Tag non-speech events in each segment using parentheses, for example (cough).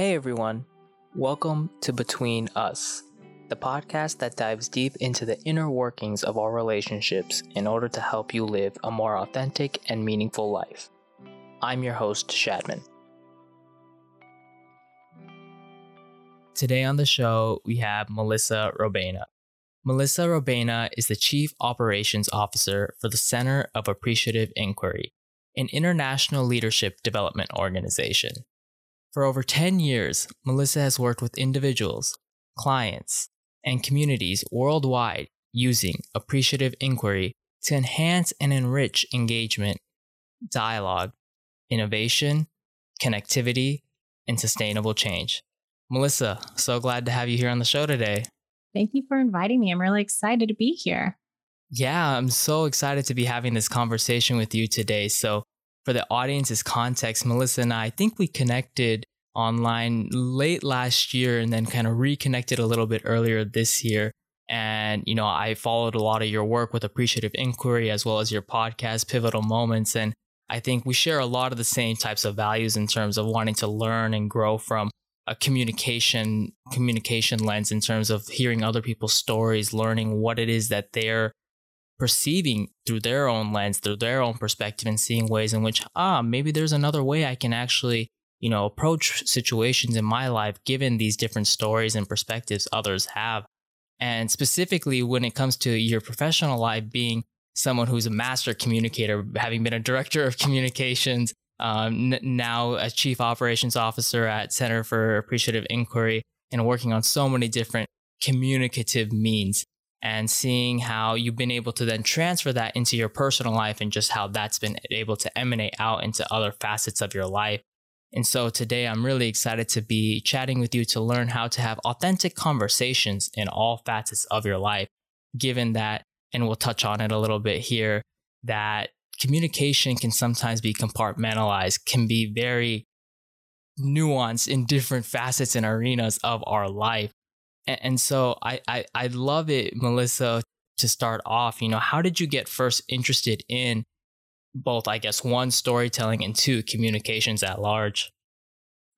Hey everyone, welcome to Between Us, the podcast that dives deep into the inner workings of our relationships in order to help you live a more authentic and meaningful life. I'm your host, Shadman. Today on the show, we have Melissa Robaina. Melissa Robaina is the Chief Operations Officer for the Center of Appreciative Inquiry, an international leadership development organization. For over 10 years, Melissa has worked with individuals, clients, and communities worldwide using appreciative inquiry to enhance and enrich engagement, dialogue, innovation, connectivity, and sustainable change. Melissa, so glad to have you here on the show today. Thank you for inviting me. I'm really excited to be here. Yeah, I'm so excited to be having this conversation with you today. So, for the audience's context, Melissa and I, I think we connected online late last year and then kind of reconnected a little bit earlier this year. And, you know, I followed a lot of your work with Appreciative Inquiry as well as your podcast, Pivotal Moments. And I think we share a lot of the same types of values in terms of wanting to learn and grow from a communication communication lens in terms of hearing other people's stories, learning what it is that they're perceiving through their own lens, through their own perspective, and seeing ways in which, ah, maybe there's another way I can actually, you know, approach situations in my life given these different stories and perspectives others have. And specifically when it comes to your professional life being someone who's a master communicator, having been a director of communications, um, n- now a chief operations officer at Center for Appreciative Inquiry, and working on so many different communicative means and seeing how you've been able to then transfer that into your personal life and just how that's been able to emanate out into other facets of your life. And so today I'm really excited to be chatting with you to learn how to have authentic conversations in all facets of your life, given that, and we'll touch on it a little bit here, that communication can sometimes be compartmentalized, can be very nuanced in different facets and arenas of our life. And, and so I, I, I love it, Melissa, to start off. You know, how did you get first interested in both, I guess, one, storytelling and two, communications at large?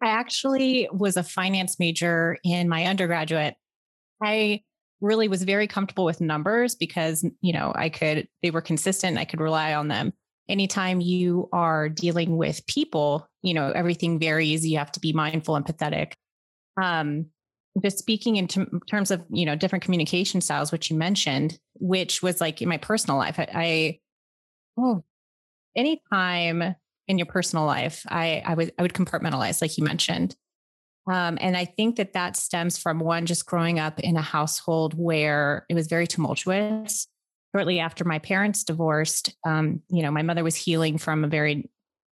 I actually was a finance major in my undergraduate. I really was very comfortable with numbers because, you know, I could, they were consistent. I could rely on them. Anytime you are dealing with people, you know, everything varies. You have to be mindful and empathetic. Um, just speaking in t- terms of, you know, different communication styles, which you mentioned, which was like in my personal life, I, I oh, anytime in your personal life, I, I would, I would compartmentalize, like you mentioned. Um, and I think that that stems from one, just growing up in a household where it was very tumultuous. Shortly after my parents divorced, um, you know, my mother was healing from a very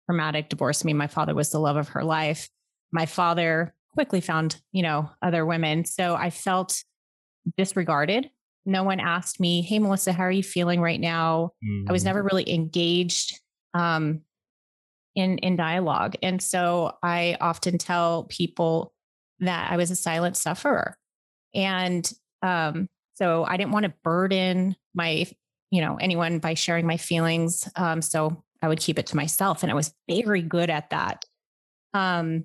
traumatic divorce. I mean, my father was the love of her life. My father quickly found, you know, other women. So I felt disregarded. No one asked me, Hey, Melissa, how are you feeling right now? Mm-hmm. I was mm. never really engaged um, in in dialogue. And so I often tell people that I was a silent sufferer. And um, so I didn't want to burden my, you know, anyone by sharing my feelings. Um, so I would keep it to myself. And I was very good at that. Um,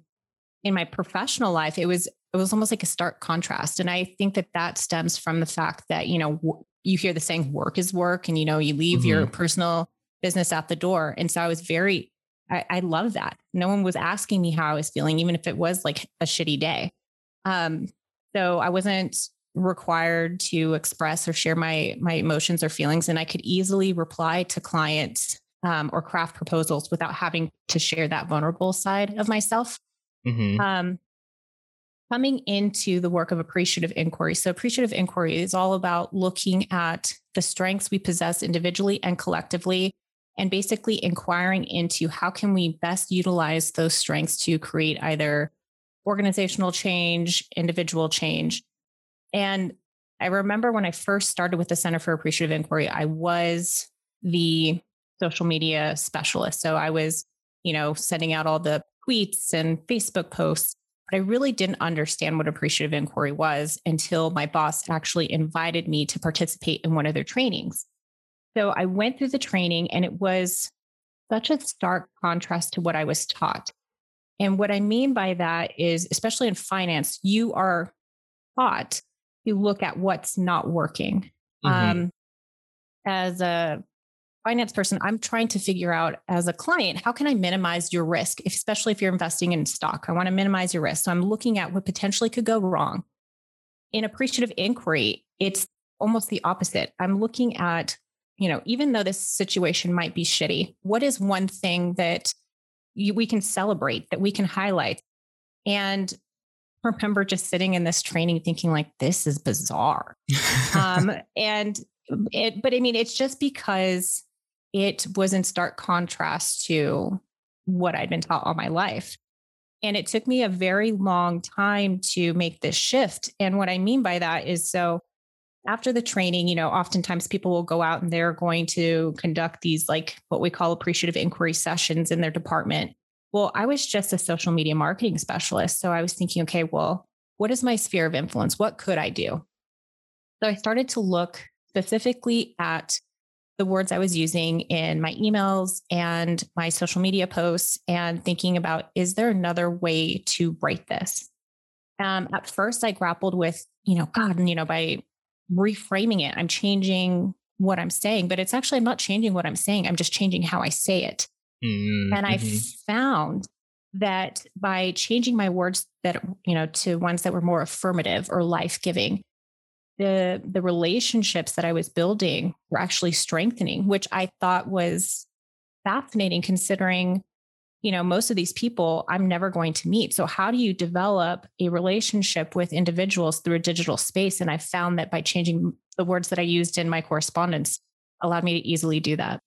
in my professional life, it was it was almost like a stark contrast. And I think that that stems from the fact that, you know, w- you hear the saying work is work and, you know, you leave mm-hmm. your personal business at the door. And so I was very I, I love that. No one was asking me how I was feeling, even if it was like a shitty day. Um, so I wasn't required to express or share my my emotions or feelings, and I could easily reply to clients um, or craft proposals without having to share that vulnerable side of myself. Mm-hmm. Um, coming into the work of appreciative inquiry. So, appreciative inquiry is all about looking at the strengths we possess individually and collectively and basically inquiring into how can we best utilize those strengths to create either organizational change, individual change. And I remember when I first started with the Center for Appreciative Inquiry, I was the social media specialist. So I was, you know, sending out all the tweets and Facebook posts. But I really didn't understand what appreciative inquiry was until my boss actually invited me to participate in one of their trainings. So I went through the training and it was such a stark contrast to what I was taught. And what I mean by that is, especially in finance, you are taught to look at what's not working. Mm-hmm. Um, as a finance person, I'm trying to figure out as a client, how can I minimize your risk, especially if you're investing in stock? I want to minimize your risk. So I'm looking at what potentially could go wrong. In appreciative inquiry, it's almost the opposite. I'm looking at, you know, even though this situation might be shitty, what is one thing that you, we can celebrate, that we can highlight? And I remember just sitting in this training thinking like this is bizarre (laughs) um, and it but i mean it's just because it was in stark contrast to what I'd been taught all my life. And it took me a very long time to make this shift. And what I mean by that is so after the training, you know, oftentimes people will go out and they're going to conduct these like what we call appreciative inquiry sessions in their department. Well, I was just a social media marketing specialist. So I was thinking, okay, well, what is my sphere of influence? What could I do? So I started to look specifically at the words I was using in my emails and my social media posts and thinking about is there another way to write this? Um, at first, I grappled with, you know, God, and, you know, by reframing it, I'm changing what I'm saying, but it's actually, I'm not changing what I'm saying. I'm just changing how I say it. Mm-hmm. And I mm-hmm. found that by changing my words that, you know, to ones that were more affirmative or life giving, the the relationships that I was building were actually strengthening, which I thought was fascinating considering you know most of these people I'm never going to meet. So how do you develop a relationship with individuals through a digital space and I found that by changing the words that I used in my correspondence allowed me to easily do that.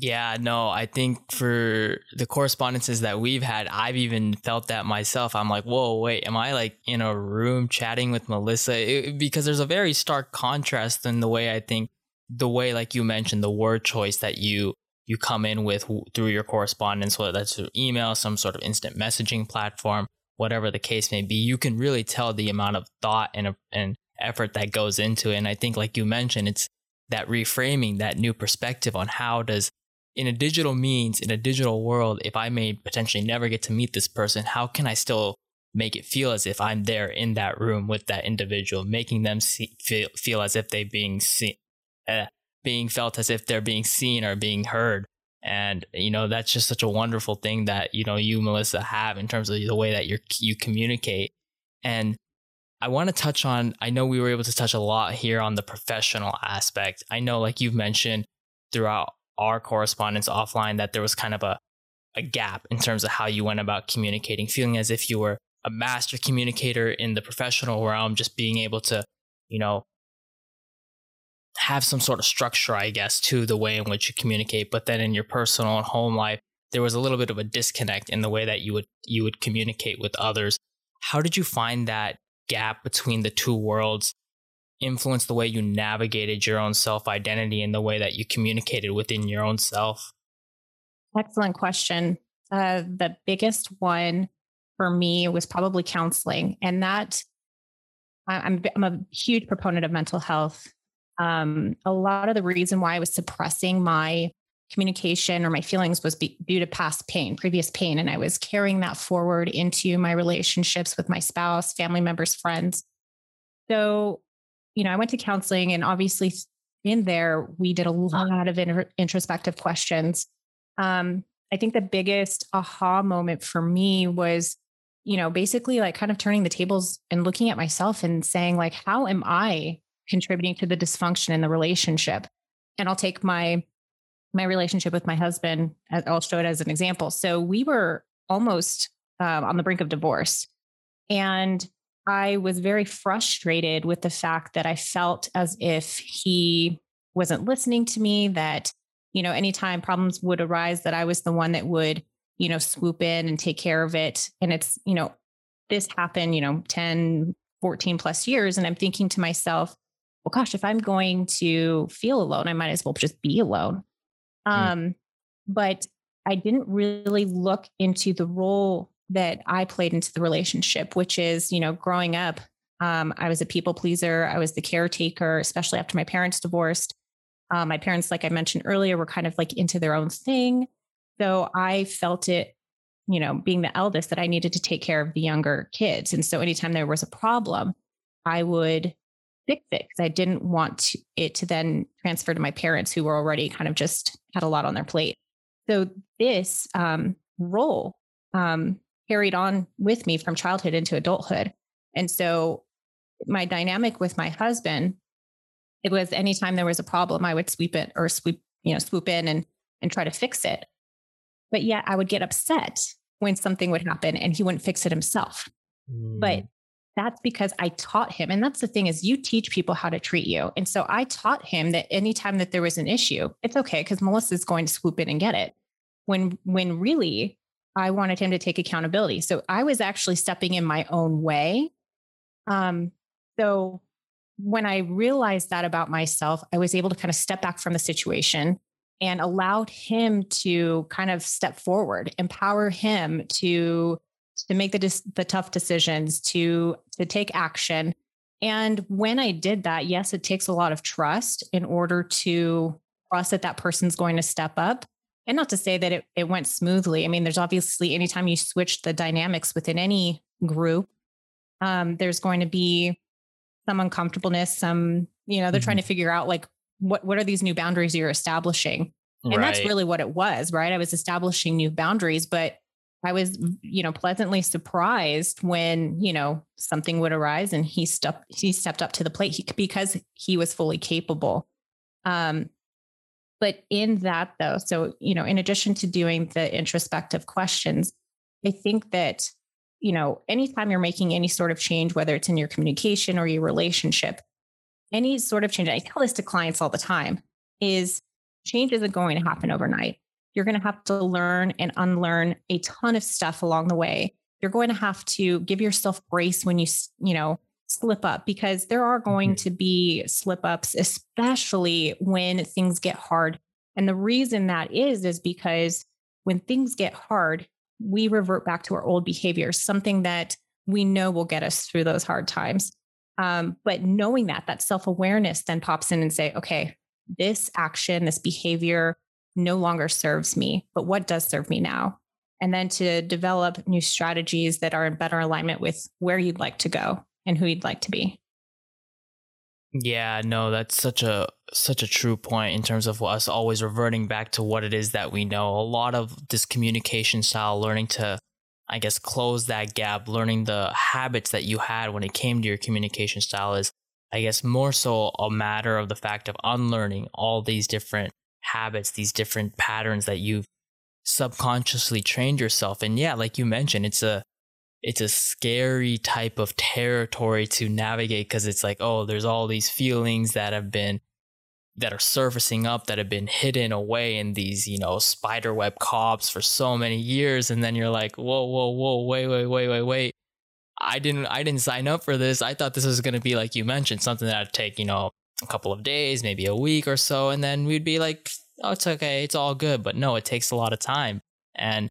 Yeah, no, I think for the correspondences that we've had, I've even felt that myself. I'm like, whoa, wait, am I like in a room chatting with Melissa? It, because there's a very stark contrast in the way I think, the way, like you mentioned, the word choice that you you come in with through your correspondence, whether that's through email, some sort of instant messaging platform, whatever the case may be, you can really tell the amount of thought and, and effort that goes into it. And I think, like you mentioned, it's that reframing, that new perspective on how does in a digital means, in a digital world, if I may potentially never get to meet this person, how can I still make it feel as if I'm there in that room with that individual, making them see, feel, feel as if they're being seen, uh, being felt as if they're being seen or being heard. And, you know, that's just such a wonderful thing that, you know, you, Melissa, have in terms of the way that you you communicate. And I want to touch on, I know we were able to touch a lot here on the professional aspect. I know, like you've mentioned throughout our correspondence offline that there was kind of a, a gap in terms of how you went about communicating, feeling as if you were a master communicator in the professional realm, just being able to, you know, have some sort of structure, I guess, to the way in which you communicate. But then in your personal and home life, there was a little bit of a disconnect in the way that you would you would communicate with others. How did you find that gap between the two worlds influence the way you navigated your own self identity and the way that you communicated within your own self? Excellent question. Uh, the biggest one for me was probably counseling, and that I'm I'm a huge proponent of mental health. Um, a lot of the reason why I was suppressing my communication or my feelings was be, due to past pain, previous pain, and I was carrying that forward into my relationships with my spouse, family members, friends. So you know, I went to counseling and obviously in there, we did a lot of introspective questions. Um, I think the biggest aha moment for me was, you know, basically like kind of turning the tables and looking at myself and saying, like, how am I contributing to the dysfunction in the relationship? And I'll take my my relationship with my husband. I'll show it as an example. So we were almost um, on the brink of divorce, and I was very frustrated with the fact that I felt as if he wasn't listening to me, that, you know, anytime problems would arise, that I was the one that would, you know, swoop in and take care of it. And it's, you know, this happened, you know, 10, 14 plus years. And I'm thinking to myself, well, gosh, if I'm going to feel alone, I might as well just be alone. Mm. Um, but I didn't really look into the role that I played into the relationship, which is, you know, growing up, um, I was a people pleaser. I was the caretaker, especially after my parents divorced. Um, my parents, like I mentioned earlier, were kind of like into their own thing. So I felt it you know, being the eldest, that I needed to take care of the younger kids. And so anytime there was a problem, I would fix it because I didn't want it to then transfer to my parents who were already kind of just had a lot on their plate. So this um, role um, carried on with me from childhood into adulthood. And so my dynamic with my husband, it was anytime there was a problem, I would sweep it or sweep, you know, swoop in and and try to fix it. But yet I would get upset when something would happen and he wouldn't fix it himself. Mm. But that's because I taught him. And that's the thing is you teach people how to treat you. And so I taught him that anytime that there was an issue, it's okay because Melissa's going to swoop in and get it. When when really I wanted him to take accountability. So I was actually stepping in my own way. Um, so when I realized that about myself, I was able to kind of step back from the situation and allowed him to kind of step forward, empower him to to make the the tough decisions, to to take action. And when I did that, yes, it takes a lot of trust in order to trust that that person's going to step up. And not to say that it, it went smoothly. I mean, there's obviously anytime you switch the dynamics within any group, um, there's going to be some uncomfortableness, some, you know, they're mm-hmm. trying to figure out like what what are these new boundaries you're establishing? And right. that's really what it was, right? I was establishing new boundaries, but I was, you know, pleasantly surprised when, you know, something would arise and he stepped he stepped up to the plate he, because he was fully capable. Um, but in that though, so, you know, in addition to doing the introspective questions, I think that, you know, anytime you're making any sort of change, whether it's in your communication or your relationship, any sort of change, I tell this to clients all the time, is change isn't going to happen overnight. You're going to have to learn and unlearn a ton of stuff along the way. You're going to have to give yourself grace when you, you know, slip up because there are going mm-hmm. to be slip ups, especially when things get hard. And the reason that is, is because when things get hard, we revert back to our old behaviors, something that we know will get us through those hard times. Um, but knowing that, that self awareness then pops in and say, okay, this action, this behavior no longer serves me, but what does serve me now? And then to develop new strategies that are in better alignment with where you'd like to go and who you'd like to be. Yeah, no, that's such a such a true point in terms of us always reverting back to what it is that we know. A lot of this communication style, learning to, I guess, close that gap, learning the habits that you had when it came to your communication style is, I guess, more so a matter of the fact of unlearning all these different habits, these different patterns that you've subconsciously trained yourself. And yeah, like you mentioned, it's a it's a scary type of territory to navigate because it's like, oh, there's all these feelings that have been that are surfacing up that have been hidden away in these, you know, spider web cobs for so many years. And then you're like, whoa, whoa, whoa, wait, wait, wait, wait, wait. I didn't I didn't sign up for this. I thought this was gonna be like you mentioned, something that'd take, you know, a couple of days, maybe a week or so, and then we'd be like, oh, it's okay, it's all good. But no, it takes a lot of time. And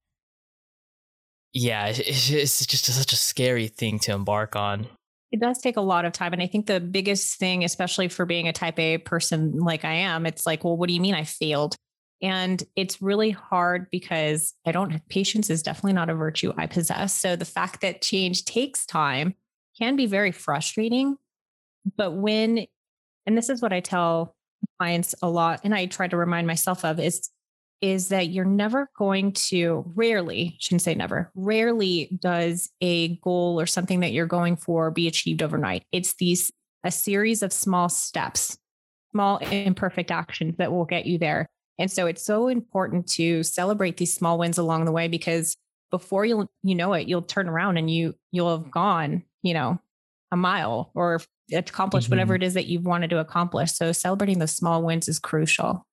yeah, it's just such a scary thing to embark on. It does take a lot of time. And I think the biggest thing, especially for being a type A person like I am, it's like, well, what do you mean I failed? And it's really hard because I don't have patience is definitely not a virtue I possess. So the fact that change takes time can be very frustrating. But when, and this is what I tell clients a lot and I try to remind myself of is is that you're never going to rarely shouldn't say never rarely does a goal or something that you're going for be achieved overnight it's these a series of small steps small imperfect actions that will get you there and so it's so important to celebrate these small wins along the way because before you'll you know it you'll turn around and you you'll have gone you know a mile or accomplish mm-hmm. whatever it is that you've wanted to accomplish. So celebrating those small wins is crucial.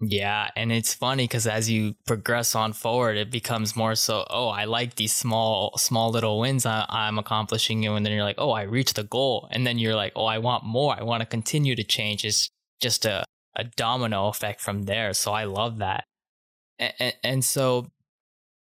Yeah, and it's funny because as you progress on forward, it becomes more so. Oh, I like these small, small little wins I, am accomplishing, and then you're like, oh, I reached the goal, and then you're like, oh, I want more. I want to continue to change. It's just a a domino effect from there. So I love that, and, and, and so,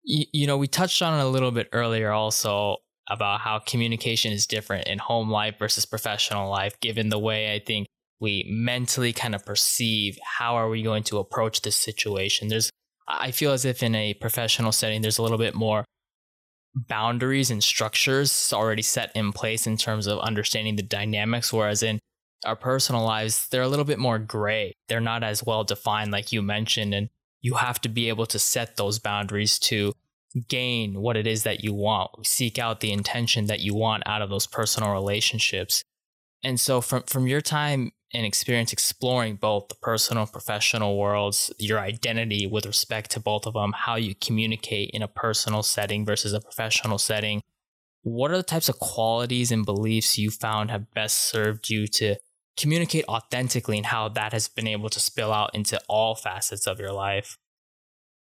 you, you know, we touched on it a little bit earlier, also about how communication is different in home life versus professional life, given the way I think we mentally kind of perceive how are we going to approach this situation. There's I feel as if in a professional setting, there's a little bit more boundaries and structures already set in place in terms of understanding the dynamics. Whereas in our personal lives, they're a little bit more gray. They're not as well defined, like you mentioned. And you have to be able to set those boundaries to gain what it is that you want, seek out the intention that you want out of those personal relationships. And so from from your time and experience exploring both the personal and professional worlds, your identity with respect to both of them, how you communicate in a personal setting versus a professional setting, what are the types of qualities and beliefs you found have best served you to communicate authentically and how that has been able to spill out into all facets of your life?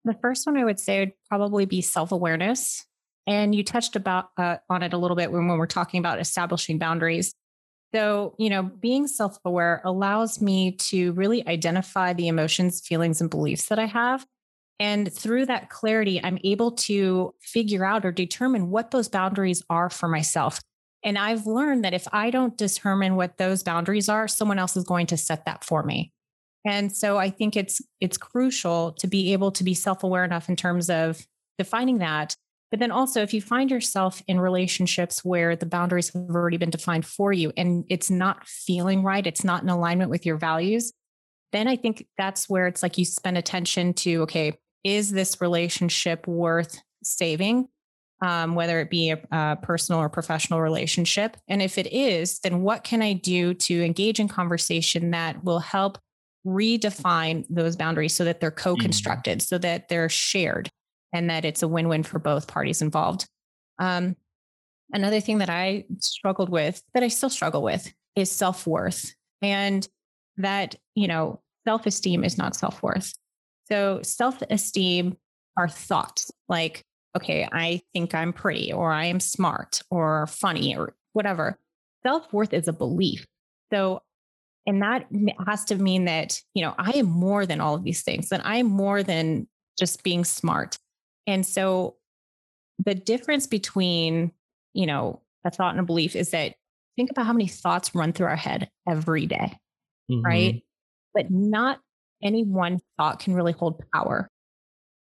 The first one I would say would probably be self awareness. And you touched about uh, on it a little bit when, when we're talking about establishing boundaries. So, you know, being self aware allows me to really identify the emotions, feelings, and beliefs that I have. And through that clarity, I'm able to figure out or determine what those boundaries are for myself. And I've learned that if I don't determine what those boundaries are, someone else is going to set that for me. And so I think it's it's crucial to be able to be self-aware enough in terms of defining that. But then also if you find yourself in relationships where the boundaries have already been defined for you and it's not feeling right, it's not in alignment with your values, then I think that's where it's like you spend attention to okay, is this relationship worth saving? Um, whether it be a, a personal or professional relationship. And if it is, then what can I do to engage in conversation that will help redefine those boundaries so that they're mm-hmm. co-constructed, mm. so that they're shared, and that it's a win-win for both parties involved. Um, another thing that I struggled with, that I still struggle with, is self-worth, and that you know self-esteem is not self-worth. So self-esteem are thoughts like, okay, I think I'm pretty, or I am smart, or funny, or whatever. Self-worth is a belief. So and that has to mean that, you know, I am more than all of these things, that I'm more than just being smart. And so the difference between, you know, a thought and a belief is that think about how many thoughts run through our head every day, mm-hmm. right? But not any one thought can really hold power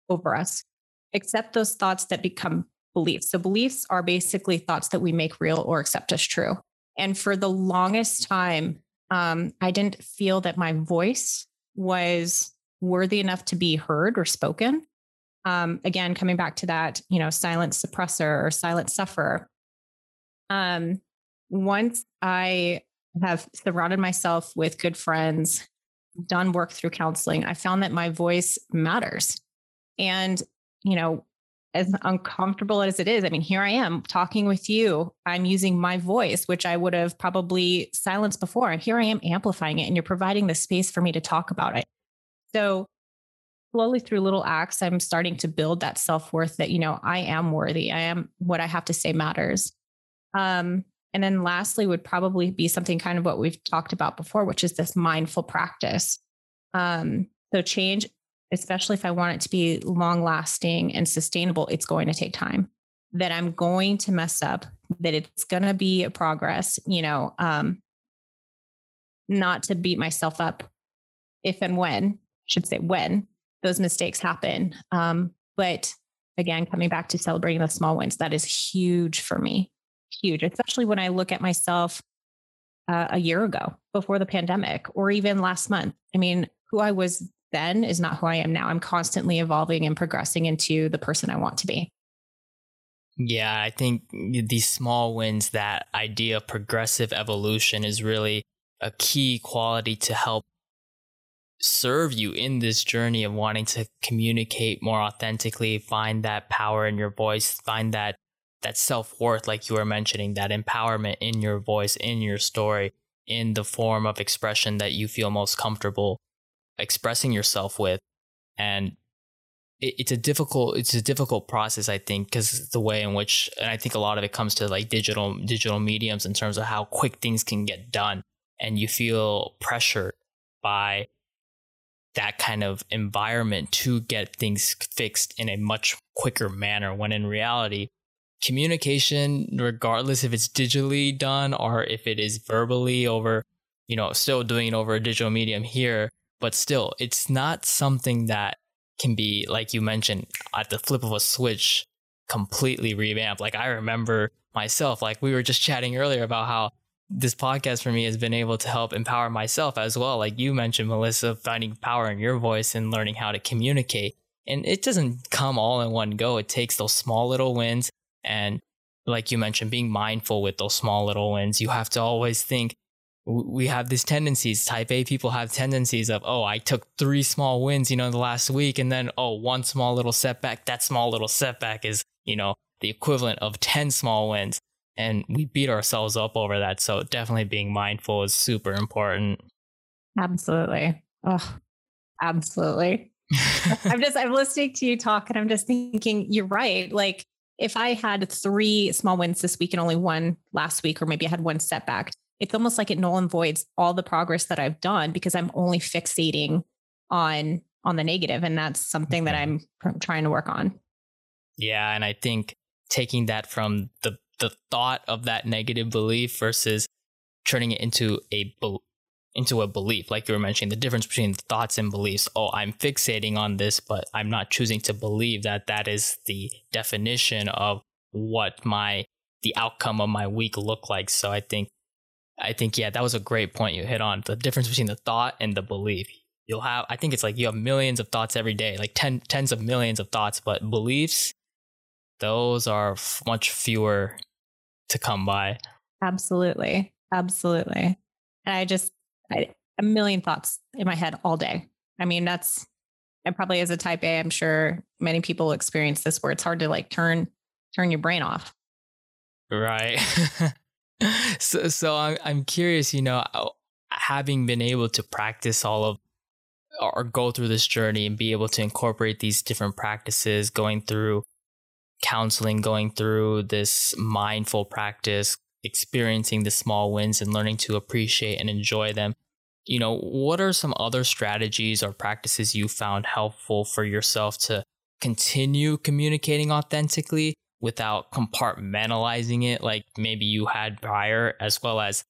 over us, except those thoughts that become beliefs. So beliefs are basically thoughts that we make real or accept as true. And for the longest time, um, I didn't feel that my voice was worthy enough to be heard or spoken. Um, again, coming back to that, you know, silent suppressor or silent sufferer. Um, once I have surrounded myself with good friends, done work through counseling, I found that my voice matters. And, you know, as uncomfortable as it is, I mean, here I am talking with you. I'm using my voice, which I would have probably silenced before. And here I am amplifying it, and you're providing the space for me to talk about it. So, slowly through little acts, I'm starting to build that self worth that, you know, I am worthy. I am what I have to say matters. Um, and then lastly, would probably be something kind of what we've talked about before, which is this mindful practice. Um, so, change especially if I want it to be long lasting and sustainable, it's going to take time. That I'm going to mess up, that it's going to be a progress, you know, um, not to beat myself up if and when, I should say when those mistakes happen. Um, but again, coming back to celebrating the small wins, that is huge for me, huge, especially when I look at myself uh, a year ago before the pandemic or even last month. I mean, who I was then is not who I am now. I'm constantly evolving and progressing into the person I want to be. Yeah, I think these small wins, that idea of progressive evolution is really a key quality to help serve you in this journey of wanting to communicate more authentically, find that power in your voice, find that that self-worth like you were mentioning, that empowerment in your voice, in your story, in the form of expression that you feel most comfortable expressing yourself with. And it, it's a difficult it's a difficult process i think because the way in which and i think a lot of it comes to like digital digital mediums in terms of how quick things can get done and you feel pressured by that kind of environment to get things fixed in a much quicker manner when in reality communication regardless if it's digitally done or if it is verbally over you know still doing it over a digital medium here but still, it's not something that can be, like you mentioned, at the flip of a switch, completely revamped. Like I remember myself, like we were just chatting earlier about how this podcast for me has been able to help empower myself as well. Like you mentioned, Melissa, finding power in your voice and learning how to communicate. And it doesn't come all in one go. It takes those small little wins. And like you mentioned, being mindful with those small little wins. You have to always think we have these tendencies. Type A people have tendencies of, oh, I took three small wins, you know, the last week. And then, oh, one small little setback. That small little setback is, you know, the equivalent of 10 small wins and we beat ourselves up over that. So definitely being mindful is super important. Absolutely. Oh, absolutely. (laughs) I'm just I'm listening to you talk and I'm just thinking you're right. Like if I had three small wins this week and only one last week, or maybe I had one setback, it's almost like it null and voids all the progress that I've done because I'm only fixating on on the negative, and that's something that mm-hmm. I'm trying to work on. Yeah, and I think taking that from the the thought of that negative belief versus turning it into a into a belief like you were mentioning the difference between thoughts and beliefs. Oh i'm fixating on this but i'm not choosing to believe that that is the definition of what my the outcome of my week look like. So i think i think yeah that was a great point you hit on the difference between the thought and the belief. You'll have i think it's like you have millions of thoughts every day like ten, tens of millions of thoughts but beliefs those are f- much fewer to come by. Absolutely. Absolutely. And I just, I, a million thoughts in my head all day. I mean, that's, and probably as a type A, I'm sure many people experience this where it's hard to like turn, turn your brain off. Right. (laughs) so, so I'm, I'm curious, you know, uh, having been able to practice all of or go through this journey and be able to incorporate these different practices going through counseling, going through this mindful practice, experiencing the small wins and learning to appreciate and enjoy them. You know, what are some other strategies or practices you found helpful for yourself to continue communicating authentically without compartmentalizing it like maybe you had prior, as well as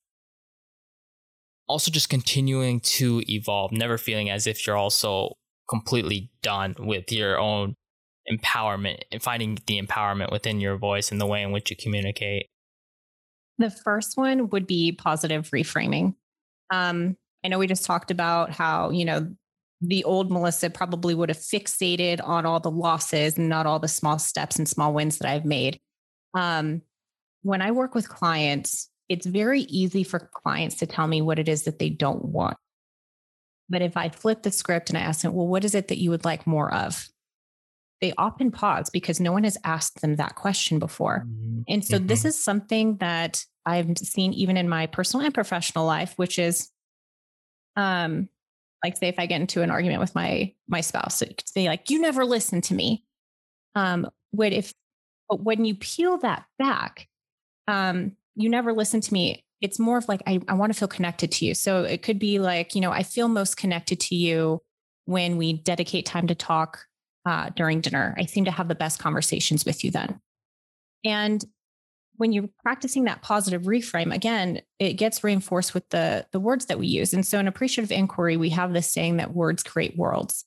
also just continuing to evolve, never feeling as if you're also completely done with your own empowerment and finding the empowerment within your voice and the way in which you communicate? The first one would be positive reframing. Um, I know we just talked about how, you know, the old Melissa probably would have fixated on all the losses and not all the small steps and small wins that I've made. Um, when I work with clients, it's very easy for clients to tell me what it is that they don't want. But if I flip the script and I ask them, well, what is it that you would like more of? They often pause because no one has asked them that question before. Mm-hmm. And so mm-hmm. this is something that I've seen even in my personal and professional life, which is um like say if I get into an argument with my my spouse, it could say like, you never listen to me. Um, what if but when you peel that back, um, you never listen to me. It's more of like I, I want to feel connected to you. So it could be like, you know, I feel most connected to you when we dedicate time to talk uh, during dinner. I seem to have the best conversations with you then. And when you're practicing that positive reframe, again, it gets reinforced with the, the words that we use. And so in appreciative inquiry, we have this saying that words create worlds.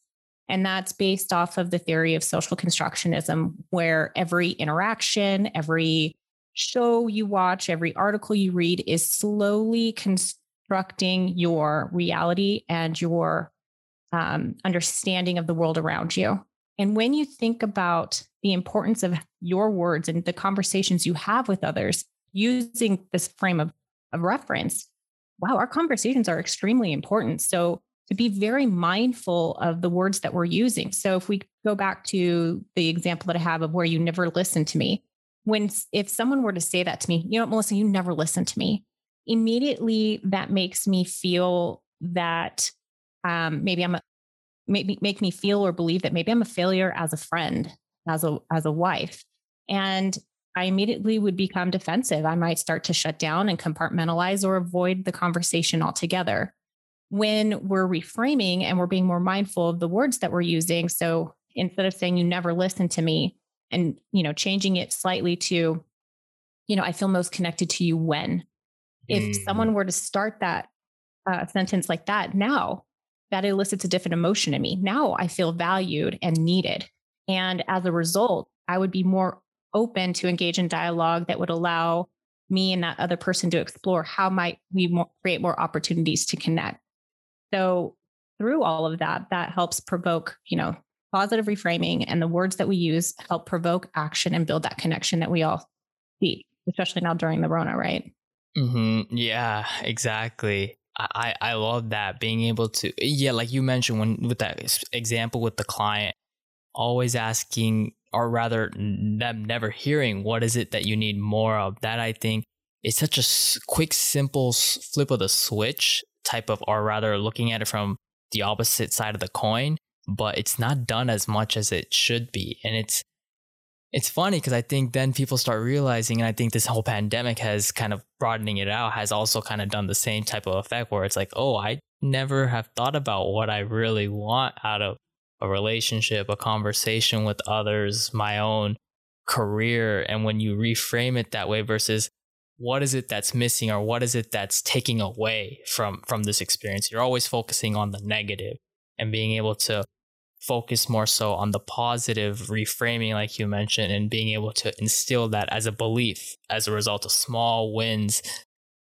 And that's based off of the theory of social constructionism, where every interaction, every show you watch, every article you read is slowly constructing your reality and your um, understanding of the world around you. And when you think about the importance of your words and the conversations you have with others using this frame of, of reference, wow, our conversations are extremely important. So to be very mindful of the words that we're using. So if we go back to the example that I have of where you never listen to me, when if someone were to say that to me, you know, Melissa, you never listen to me, immediately that makes me feel that um, maybe I'm make me, make me feel or believe that maybe I'm a failure as a friend, as a as a wife. And I immediately would become defensive. I might start to shut down and compartmentalize or avoid the conversation altogether. When we're reframing and we're being more mindful of the words that we're using, so instead of saying you never listen to me and you know changing it slightly to you know I feel most connected to you when if mm. someone were to start that uh, sentence like that now that elicits a different emotion in me. Now I feel valued and needed. And as a result, I would be more open to engage in dialogue that would allow me and that other person to explore how might we more, create more opportunities to connect. So through all of that, that helps provoke, you know, positive reframing and the words that we use help provoke action and build that connection that we all see, especially now during the Rona, right? Mm-hmm. Yeah, exactly. I, I love that being able to yeah like you mentioned when with that example with the client always asking or rather them never hearing what is it that you need more of? That i think is such a quick simple flip of the switch type of or rather looking at it from the opposite side of the coin but it's not done as much as it should be and it's it's funny because I think then people start realizing, and I think this whole pandemic has kind of broadening it out, has also kind of done the same type of effect where it's like, oh, I never have thought about what I really want out of a relationship, a conversation with others, my own career. And when you reframe it that way versus what is it that's missing or what is it that's taking away from from this experience, you're always focusing on the negative and being able to focus more so on the positive reframing, like you mentioned, and being able to instill that as a belief as a result of small wins,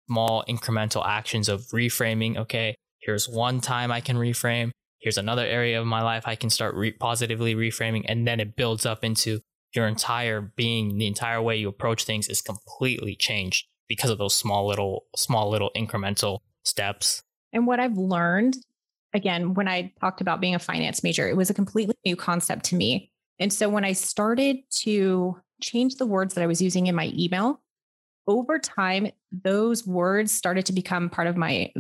small incremental actions of reframing. Okay, here's one time I can reframe. Here's another area of my life I can start re- positively reframing. And then it builds up into your entire being, the entire way you approach things is completely changed because of those small little, small little incremental steps. And what I've learned again, when I talked about being a finance major, it was a completely new concept to me. And so when I started to change the words that I was using in my email, over time, those words started to become part of my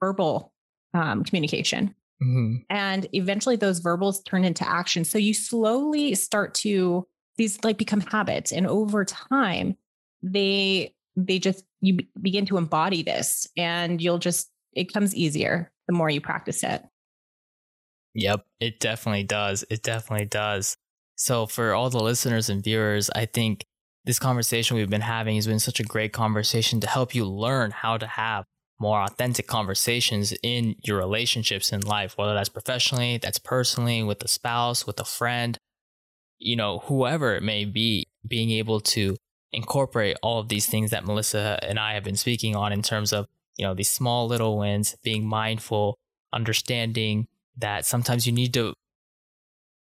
verbal um, communication. Mm-hmm. And eventually those verbals turn into action. So you slowly start to, these like become habits. And over time, they, they just, you begin to embody this and you'll just, it comes easier the more you practice it. Yep, it definitely does. It definitely does. So, for all the listeners and viewers, I think this conversation we've been having has been such a great conversation to help you learn how to have more authentic conversations in your relationships in life, whether that's professionally, that's personally, with a spouse, with a friend, you know, whoever it may be, being able to incorporate all of these things that Melissa and I have been speaking on in terms of you know, these small little wins, being mindful, understanding that sometimes you need to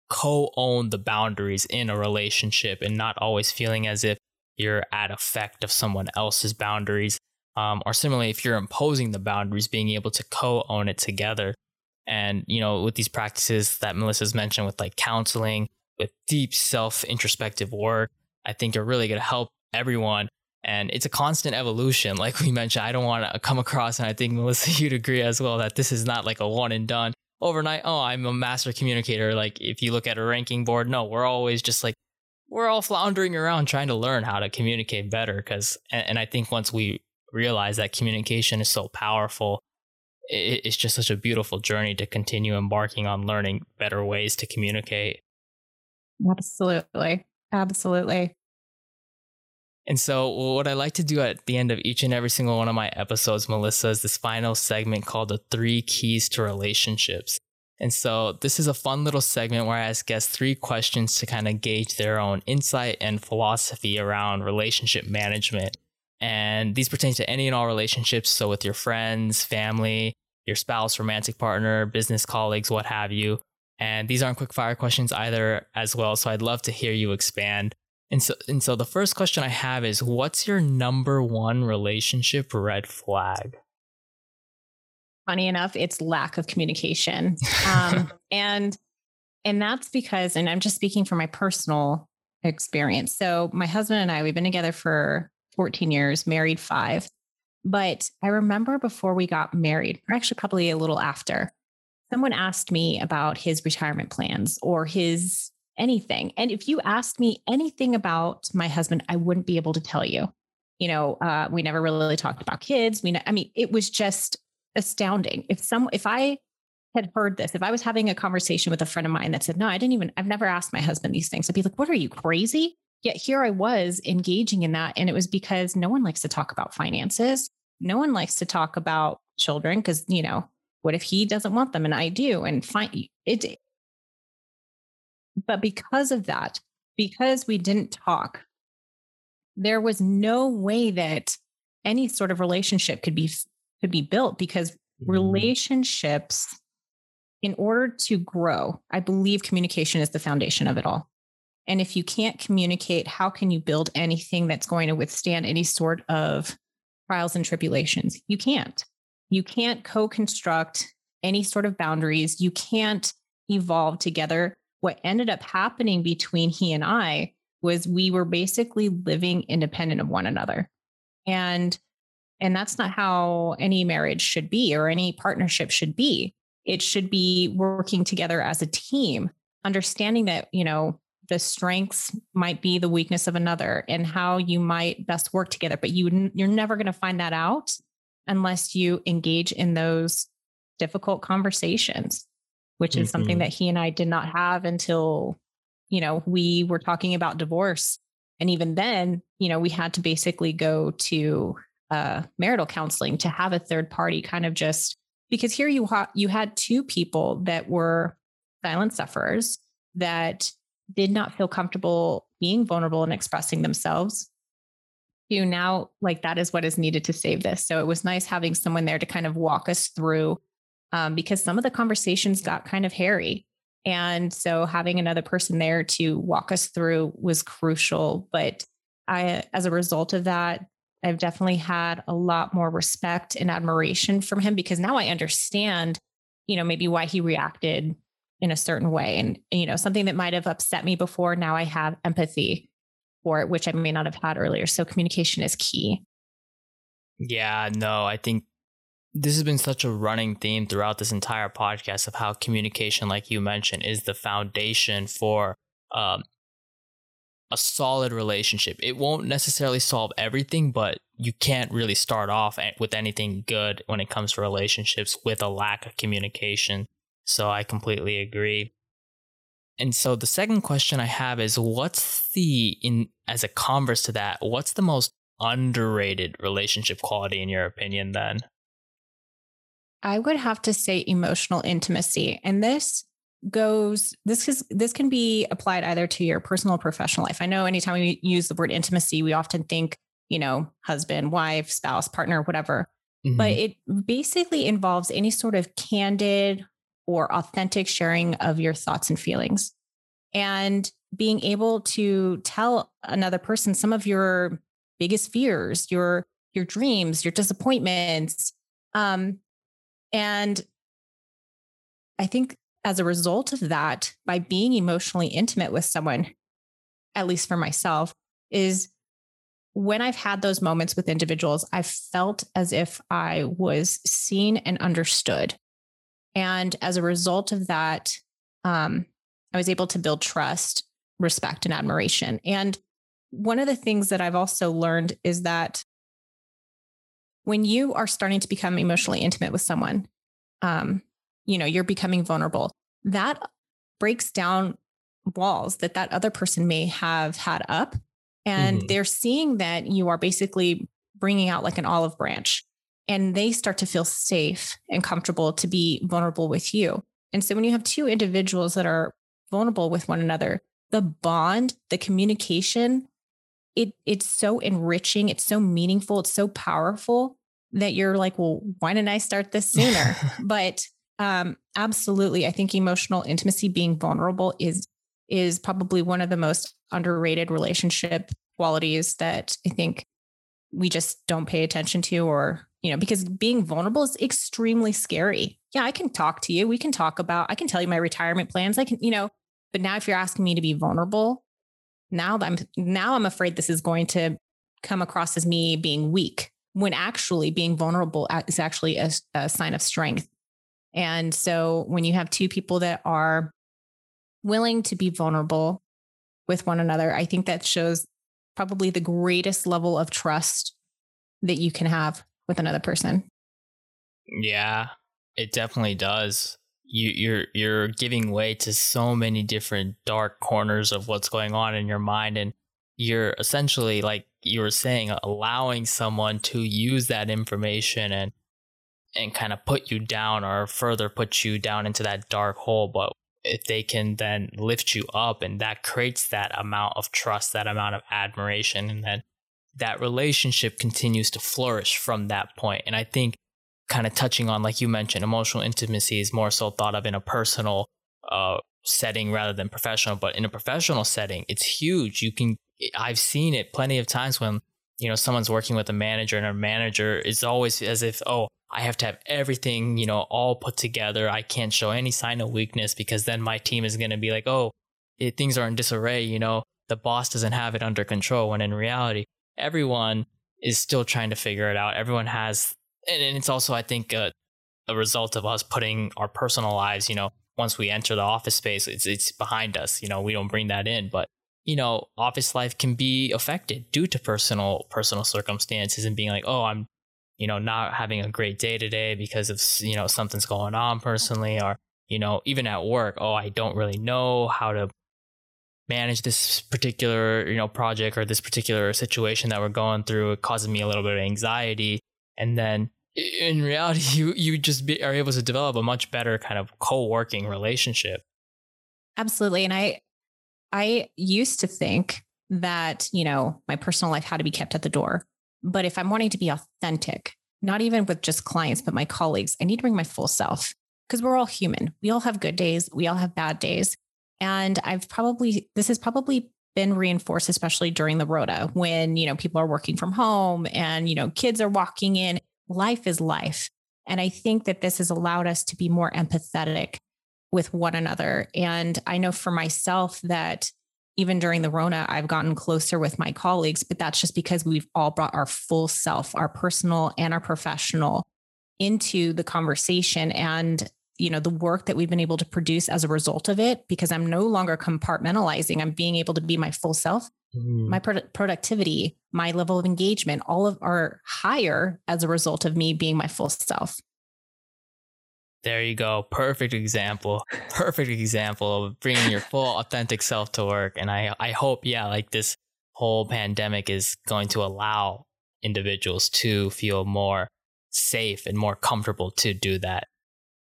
co own the boundaries in a relationship and not always feeling as if you're at effect of someone else's boundaries. Um, or similarly, if you're imposing the boundaries, being able to co own it together. And, you know, with these practices that Melissa's mentioned with like counseling, with deep self introspective work, I think are really going to help everyone and it's a constant evolution. (laughs) Like we mentioned, I don't want to come across, and I think Melissa, (laughs) you'd agree as well, that this is not like a one and done overnight. Oh, I'm a master communicator. Like if you look at a ranking board, no, we're always just like, we're all floundering around trying to learn how to communicate better. Cause, and, and I think once we realize that communication is so powerful, it, it's just such a beautiful journey to continue embarking on learning better ways to communicate. Absolutely. Absolutely. And so, what I like to do at the end of each and every single one of my episodes, Melissa, is this final segment called the three keys to relationships. And so, this is a fun little segment where I ask guests three questions to kind of gauge their own insight and philosophy around relationship management. And these pertain to any and all relationships. So, with your friends, family, your spouse, romantic partner, business colleagues, what have you. And these aren't quick fire questions either, as well. So, I'd love to hear you expand and so, and so the first question I have is what's your number one relationship red flag? Funny enough, it's lack of communication. (laughs) Um, and and that's because, and I'm just speaking from my personal experience. So my husband and I, we've been together for 14 years, married five. But I remember before we got married, or actually probably a little after, someone asked me about his retirement plans or his anything. And if you asked me anything about my husband, I wouldn't be able to tell you. You know, uh, we never really talked about kids. We, I mean, it was just astounding. If some, if I had heard this, if I was having a conversation with a friend of mine that said, "No, I didn't even, I've never asked my husband these things," I'd be like, "What are you crazy?" Yet here I was engaging in that, and it was because no one likes to talk about finances. No one likes to talk about children because you know what if he doesn't want them and I do? And find it. But because of that, because we didn't talk, there was no way that any sort of relationship could be could be built because mm-hmm. relationships in order to grow i believe communication is the foundation of it all. And if you can't communicate how can you build anything that's going to withstand any sort of trials and tribulations? You can't. You can't co-construct any sort of boundaries. You can't evolve together what ended up happening between he and i was we were basically living independent of one another. And and that's not how any marriage should be or any partnership should be. It should be working together as a team understanding that you know the strengths might be the weakness of another and how you might best work together but you you're never going to find that out unless you engage in those difficult conversations which is mm-hmm. something that he and I did not have until you know we were talking about divorce and even then you know we had to basically go to uh, marital counseling to have a third party kind of just because here you ha- you had two people that were silent sufferers that did not feel comfortable being vulnerable and expressing themselves you now like that is what is needed to save this so it was nice having someone there to kind of walk us through um, because some of the conversations got kind of hairy and so having another person there to walk us through was crucial but i as a result of that I've definitely had a lot more respect and admiration from him because now I understand, you know, maybe why he reacted in a certain way. And, you know, something that might have upset me before, now I have empathy for it, which I may not have had earlier. So communication is key. Yeah, no, I think this has been such a running theme throughout this entire podcast of how communication, like you mentioned, is the foundation for um, a solid relationship. It won't necessarily solve everything, but you can't really start off with anything good when it comes to relationships with a lack of communication. So I completely agree. And so the second question I have is what's the in as a converse to that, what's the most underrated relationship quality in your opinion then? I would have to say emotional intimacy. And this goes this is this can be applied either to your personal or professional life. I know anytime we use the word intimacy, we often think, you know, husband, wife, spouse, partner, whatever. Mm-hmm. But it basically involves any sort of candid or authentic sharing of your thoughts and feelings. And being able to tell another person some of your biggest fears, your your dreams, your disappointments. Um, and I think as a result of that, by being emotionally intimate with someone, at least for myself, is when I've had those moments with individuals, I've felt as if I was seen and understood. And as a result of that, um, I was able to build trust, respect, and admiration. And one of the things that I've also learned is that when you are starting to become emotionally intimate with someone, um, you know, you're becoming vulnerable that breaks down walls that that other person may have had up and mm-hmm. they're seeing that you are basically bringing out like an olive branch and they start to feel safe and comfortable to be vulnerable with you and so when you have two individuals that are vulnerable with one another the bond the communication it it's so enriching it's so meaningful it's so powerful that you're like well why didn't i start this sooner (laughs) but um, absolutely. I think emotional intimacy, being vulnerable, is is probably one of the most underrated relationship qualities that I think we just don't pay attention to, or you know, because being vulnerable is extremely scary. Yeah, I can talk to you. We can talk about. I can tell you my retirement plans. I can, you know, but now if you're asking me to be vulnerable, now that I'm now I'm afraid this is going to come across as me being weak when actually being vulnerable is actually a, a sign of strength and so when you have two people that are willing to be vulnerable with one another, I think that shows probably the greatest level of trust that you can have with another person. Yeah, it definitely does. You, you're you're giving way to so many different dark corners of what's going on in your mind, and you're essentially like you were saying, allowing someone to use that information and and kind of put you down or further put you down into that dark hole. But if they can then lift you up and that creates that amount of trust, that amount of admiration, and then that relationship continues to flourish from that point. And I think kind of touching on, like you mentioned, emotional intimacy is more so thought of in a personal uh, setting rather than professional. But in a professional setting, it's huge. You can, I've seen it plenty of times when, you know, someone's working with a manager and a manager is always as if, oh, I have to have everything, you know, all put together. I can't show any sign of weakness because then my team is going to be like, oh, it, things are in disarray. You know, the boss doesn't have it under control. When in reality, everyone is still trying to figure it out. Everyone has, and, and it's also, I think, a, a result of us putting our personal lives, you know, once we enter the office space, it's it's behind us. You know, we don't bring that in, but you know, office life can be affected due to personal personal circumstances and being like, oh, I'm, you know, not having a great day today because of you know something's going on personally, or you know, even at work, oh, I don't really know how to manage this particular you know project or this particular situation that we're going through. It causes me a little bit of anxiety, and then in reality, (laughs) you you just be, are able to develop a much better kind of co-working relationship. Absolutely, and I I used to think that you know my personal life had to be kept at the door, but if I'm wanting to be authentic, not even with just clients, but my colleagues, I need to bring my full self. Because we're all human. We all have good days, we all have bad days, and I've probably this has probably been reinforced especially during the Rona when you know people are working from home and you know kids are walking in life is life. And I think that this has allowed us to be more empathetic with one another. And I know for myself that even during the Rona, I've gotten closer with my colleagues, but that's just because we've all brought our full self, our personal and our professional into the conversation and you know the work that we've been able to produce as a result of it because i'm no longer compartmentalizing i'm being able to be my full self mm. my pro- productivity, my level of engagement, all of are higher as a result of me being my full self. There you go. Perfect example. Perfect example of bringing your full authentic self to work. And I, I hope, yeah, like this whole pandemic is going to allow individuals to feel more safe and more comfortable to do that.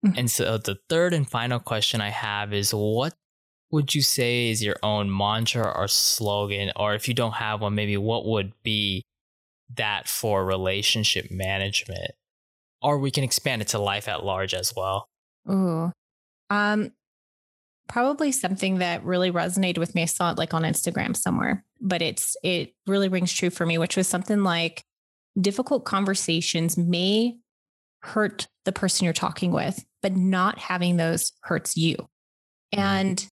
Mm-hmm. And so the third and final question I have is what would you say is your own mantra or slogan? Or if you don't have one, maybe what would be that for relationship management? Or we can expand it to life at large as well. Ooh. Um, probably something that really resonated with me. I saw it like on Instagram somewhere, but it's it really rings true for me, which was something like difficult conversations may hurt the person you're talking with, but not having those hurts you. Mm-hmm. And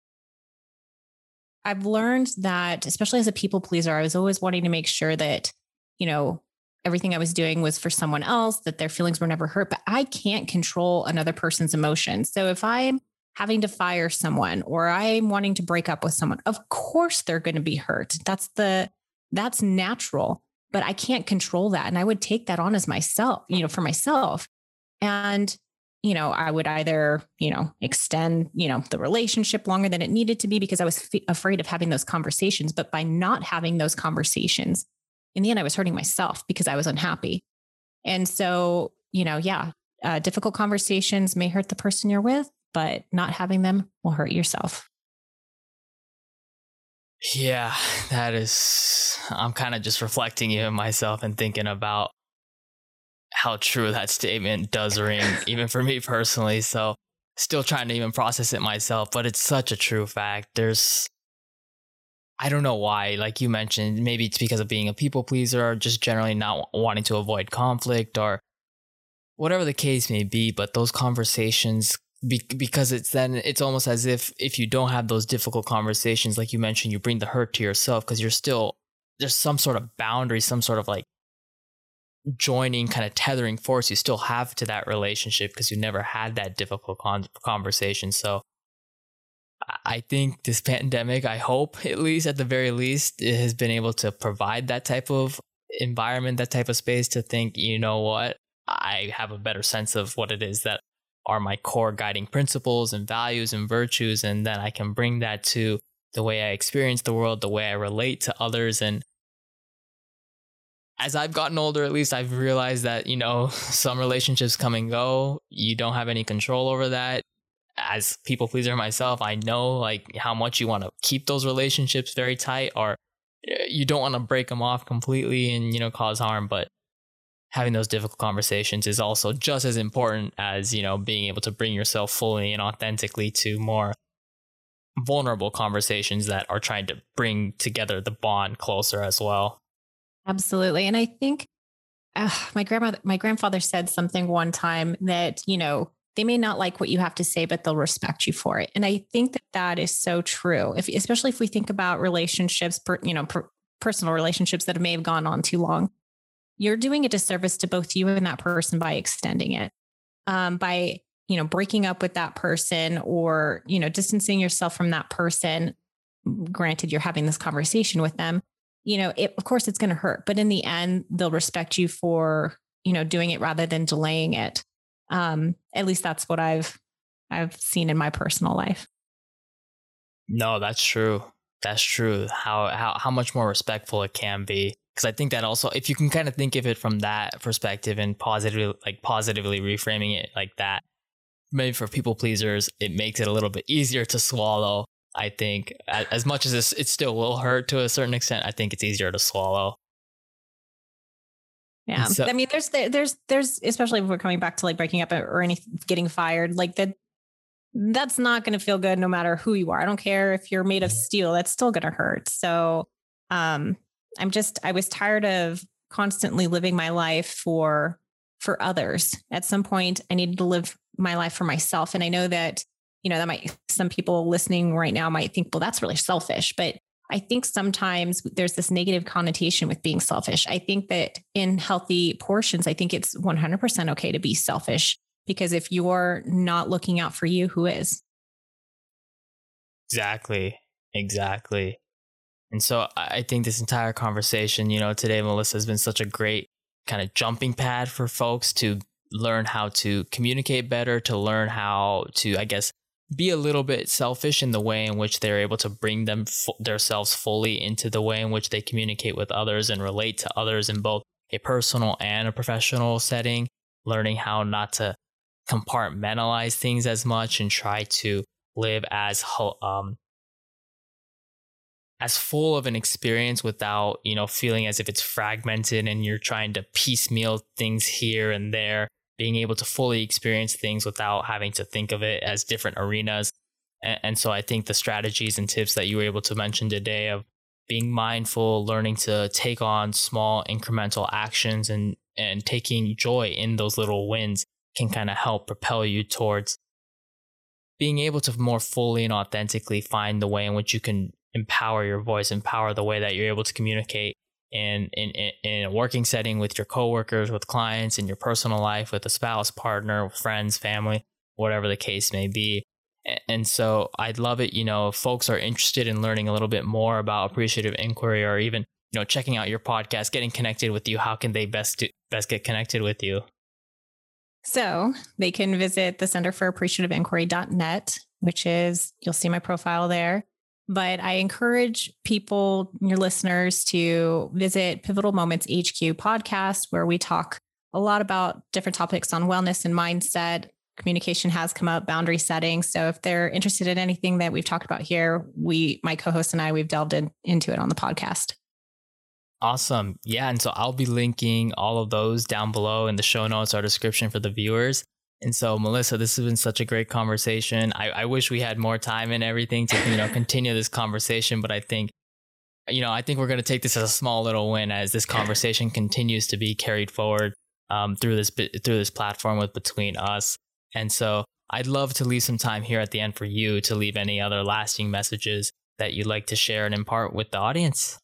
I've learned that, especially as a people pleaser, I was always wanting to make sure that, you know, everything I was doing was for someone else, that their feelings were never hurt, but I can't control another person's emotions. So if I'm having to fire someone or I'm wanting to break up with someone, of course they're going to be hurt. That's the, that's natural, but I can't control that. And I would take that on as myself, you know, for myself. And you know, I would either, you know, extend, you know, the relationship longer than it needed to be because I was f- afraid of having those conversations. But by not having those conversations, in the end, I was hurting myself because I was unhappy. And so, you know, yeah, uh, difficult conversations may hurt the person you're with, but not having them will hurt yourself. Yeah, (sighs) that is, I'm kind of just reflecting even myself and thinking about how true that statement does ring, (laughs) even for me personally. So, still trying to even process it myself, but it's such a true fact. There's, I don't know why, like you mentioned, maybe it's because of being a people pleaser or just generally not wanting to avoid conflict or whatever the case may be. But those conversations, because it's then, it's almost as if if you don't have those difficult conversations, like you mentioned, you bring the hurt to yourself because you're still, there's some sort of boundary, some sort of like joining kind of tethering force you still have to that relationship because you never had that difficult con- conversation. So i think this (laughs) pandemic i hope at least at the very least it has been able to provide that type of environment that type of space to think you know what? I have a better sense of what it is that are my core guiding principles and values and virtues and then i can bring that to the way i experience the world the way i relate to others and as I've gotten older, at least I've realized that, you know, (laughs) some relationships come and go. You don't have any control over that. As people pleaser myself, I know like how much you want to keep those relationships very tight or eh, you don't want to break them off completely and, you know, cause harm. But having those difficult conversations is also just as important as, you know, being able to bring yourself fully and authentically to more vulnerable conversations that are trying to bring together the bond closer as well. Absolutely. And I think uh, my grandmother, my grandfather said something one time that, you know, they may not like what you have to say, but they'll respect you for it. And I think that that is so true. If, especially if we think about relationships, per, you know, per, personal relationships that may have gone on too long, you're doing a disservice to both you and that person by extending it, um, by you know breaking up with that person or you know distancing yourself from that person. Granted, you're having this conversation with them you know, it, of course it's going to hurt, but in the end, they'll respect you for, you know, doing it rather than delaying it. Um, at least that's what I've, I've seen in my personal life. No, that's true. That's true. How, how, how much more respectful it can be. Cause I think that also, if you can kind of think of it from that perspective and positively, like positively reframing it like that, maybe for people pleasers, it makes it a little bit easier to swallow I think as much as this, it still will hurt to a certain extent, I think it's easier to swallow. Yeah. So, I mean, there's, there's, there's, especially if we're coming back to like breaking up or any getting fired, like that, that's not going to feel good no matter who you are. I don't care if you're made of steel, that's still going to hurt. So, um, I'm just, I was tired of constantly living my life for, for others. At some point, I needed to live my life for myself. And I know that you know, that might, some people listening right now might think, well, that's really selfish. But I think sometimes there's this negative connotation with being selfish. I think that in healthy portions, I think it's 100% okay to be selfish because if you're not looking out for you, who is? Exactly. Exactly. And so I think this entire conversation, you know, today, Melissa has been such a great kind of jumping pad for folks to learn how to communicate better, to learn how to, I guess, be a little bit selfish in the way in which they're able to bring them themselves fully into the way in which they communicate with others and relate to others in both a personal and a professional setting learning how not to compartmentalize things as much and try to live as um as full of an experience without you know feeling as if it's fragmented and you're trying to piecemeal things here and there being able to fully experience things without having to think of it as different arenas. And, and, so I think the strategies and tips that you were able to mention today of being mindful, learning to take on small incremental actions and, and taking joy in those little wins can kind of help propel you towards being able to more fully and authentically find the way in which you can empower your voice, empower the way that you're able to communicate in, in, in a working setting with your coworkers, with clients, in your personal life, with a spouse, partner, friends, family, whatever the case may be. And so I'd love it, you know, if folks are interested in learning a little bit more about appreciative inquiry or even, you know, checking out your podcast, getting connected with you, how can they best do, best get connected with you? So they can visit the Center for Appreciative Inquiry.net, which is, you'll see my profile there. But I encourage people, your listeners, to visit Pivotal Moments HQ podcast, where we talk a lot about different topics on wellness and mindset. Communication has come up, boundary setting. So if they're interested in anything that we've talked about here, we, my co-host and I, we've delved in, into it on the podcast. Awesome. Yeah. And so I'll be linking all of those down below in the show notes or description for the viewers. And so, Melissa, this has been such a great conversation. I, I wish we had more time and everything to, you know, (laughs) continue this conversation, but I think, you know, I think we're going to take this as a small little win as this conversation continues to be carried forward um, through this through this platform with between us. And so, I'd love to leave some time here at the end for you to leave any other lasting messages that you'd like to share and impart with the audience.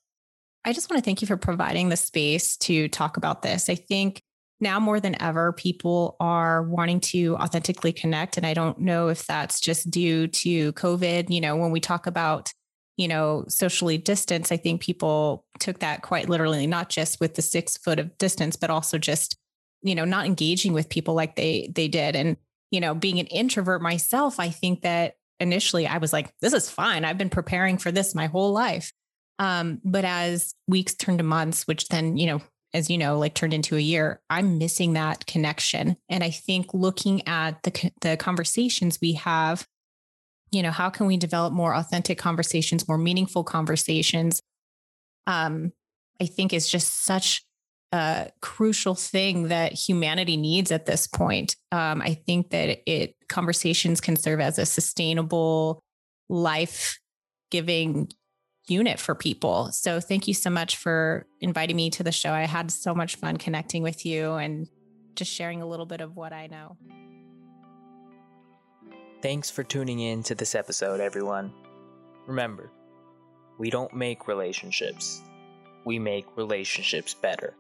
I just want to thank you for providing the space to talk about this. I think now more than ever, people are wanting to authentically connect. And I don't know if that's just due to COVID. You know, when we talk about, you know, socially distance, I think people took that quite literally, not just with the six foot of distance, but also just, you know, not engaging with people like they they did. And, you know, being an introvert myself, I think that initially I was like, this is fine. I've been preparing for this my whole life. Um, but as weeks turned to months, which then, you know, as you know, like turned into a year, I'm missing that connection. And I think looking at the, the conversations we have, you know, how can we develop more authentic conversations, more meaningful conversations? Um, I think is just such a crucial thing that humanity needs at this point. Um, I think that it conversations can serve as a sustainable, life giving unit for people. So thank you so much for inviting me to the show. I had so much fun connecting with you and just sharing a little bit of what I know. Thanks for tuning in to this episode, everyone. Remember, we don't make relationships, we make relationships better.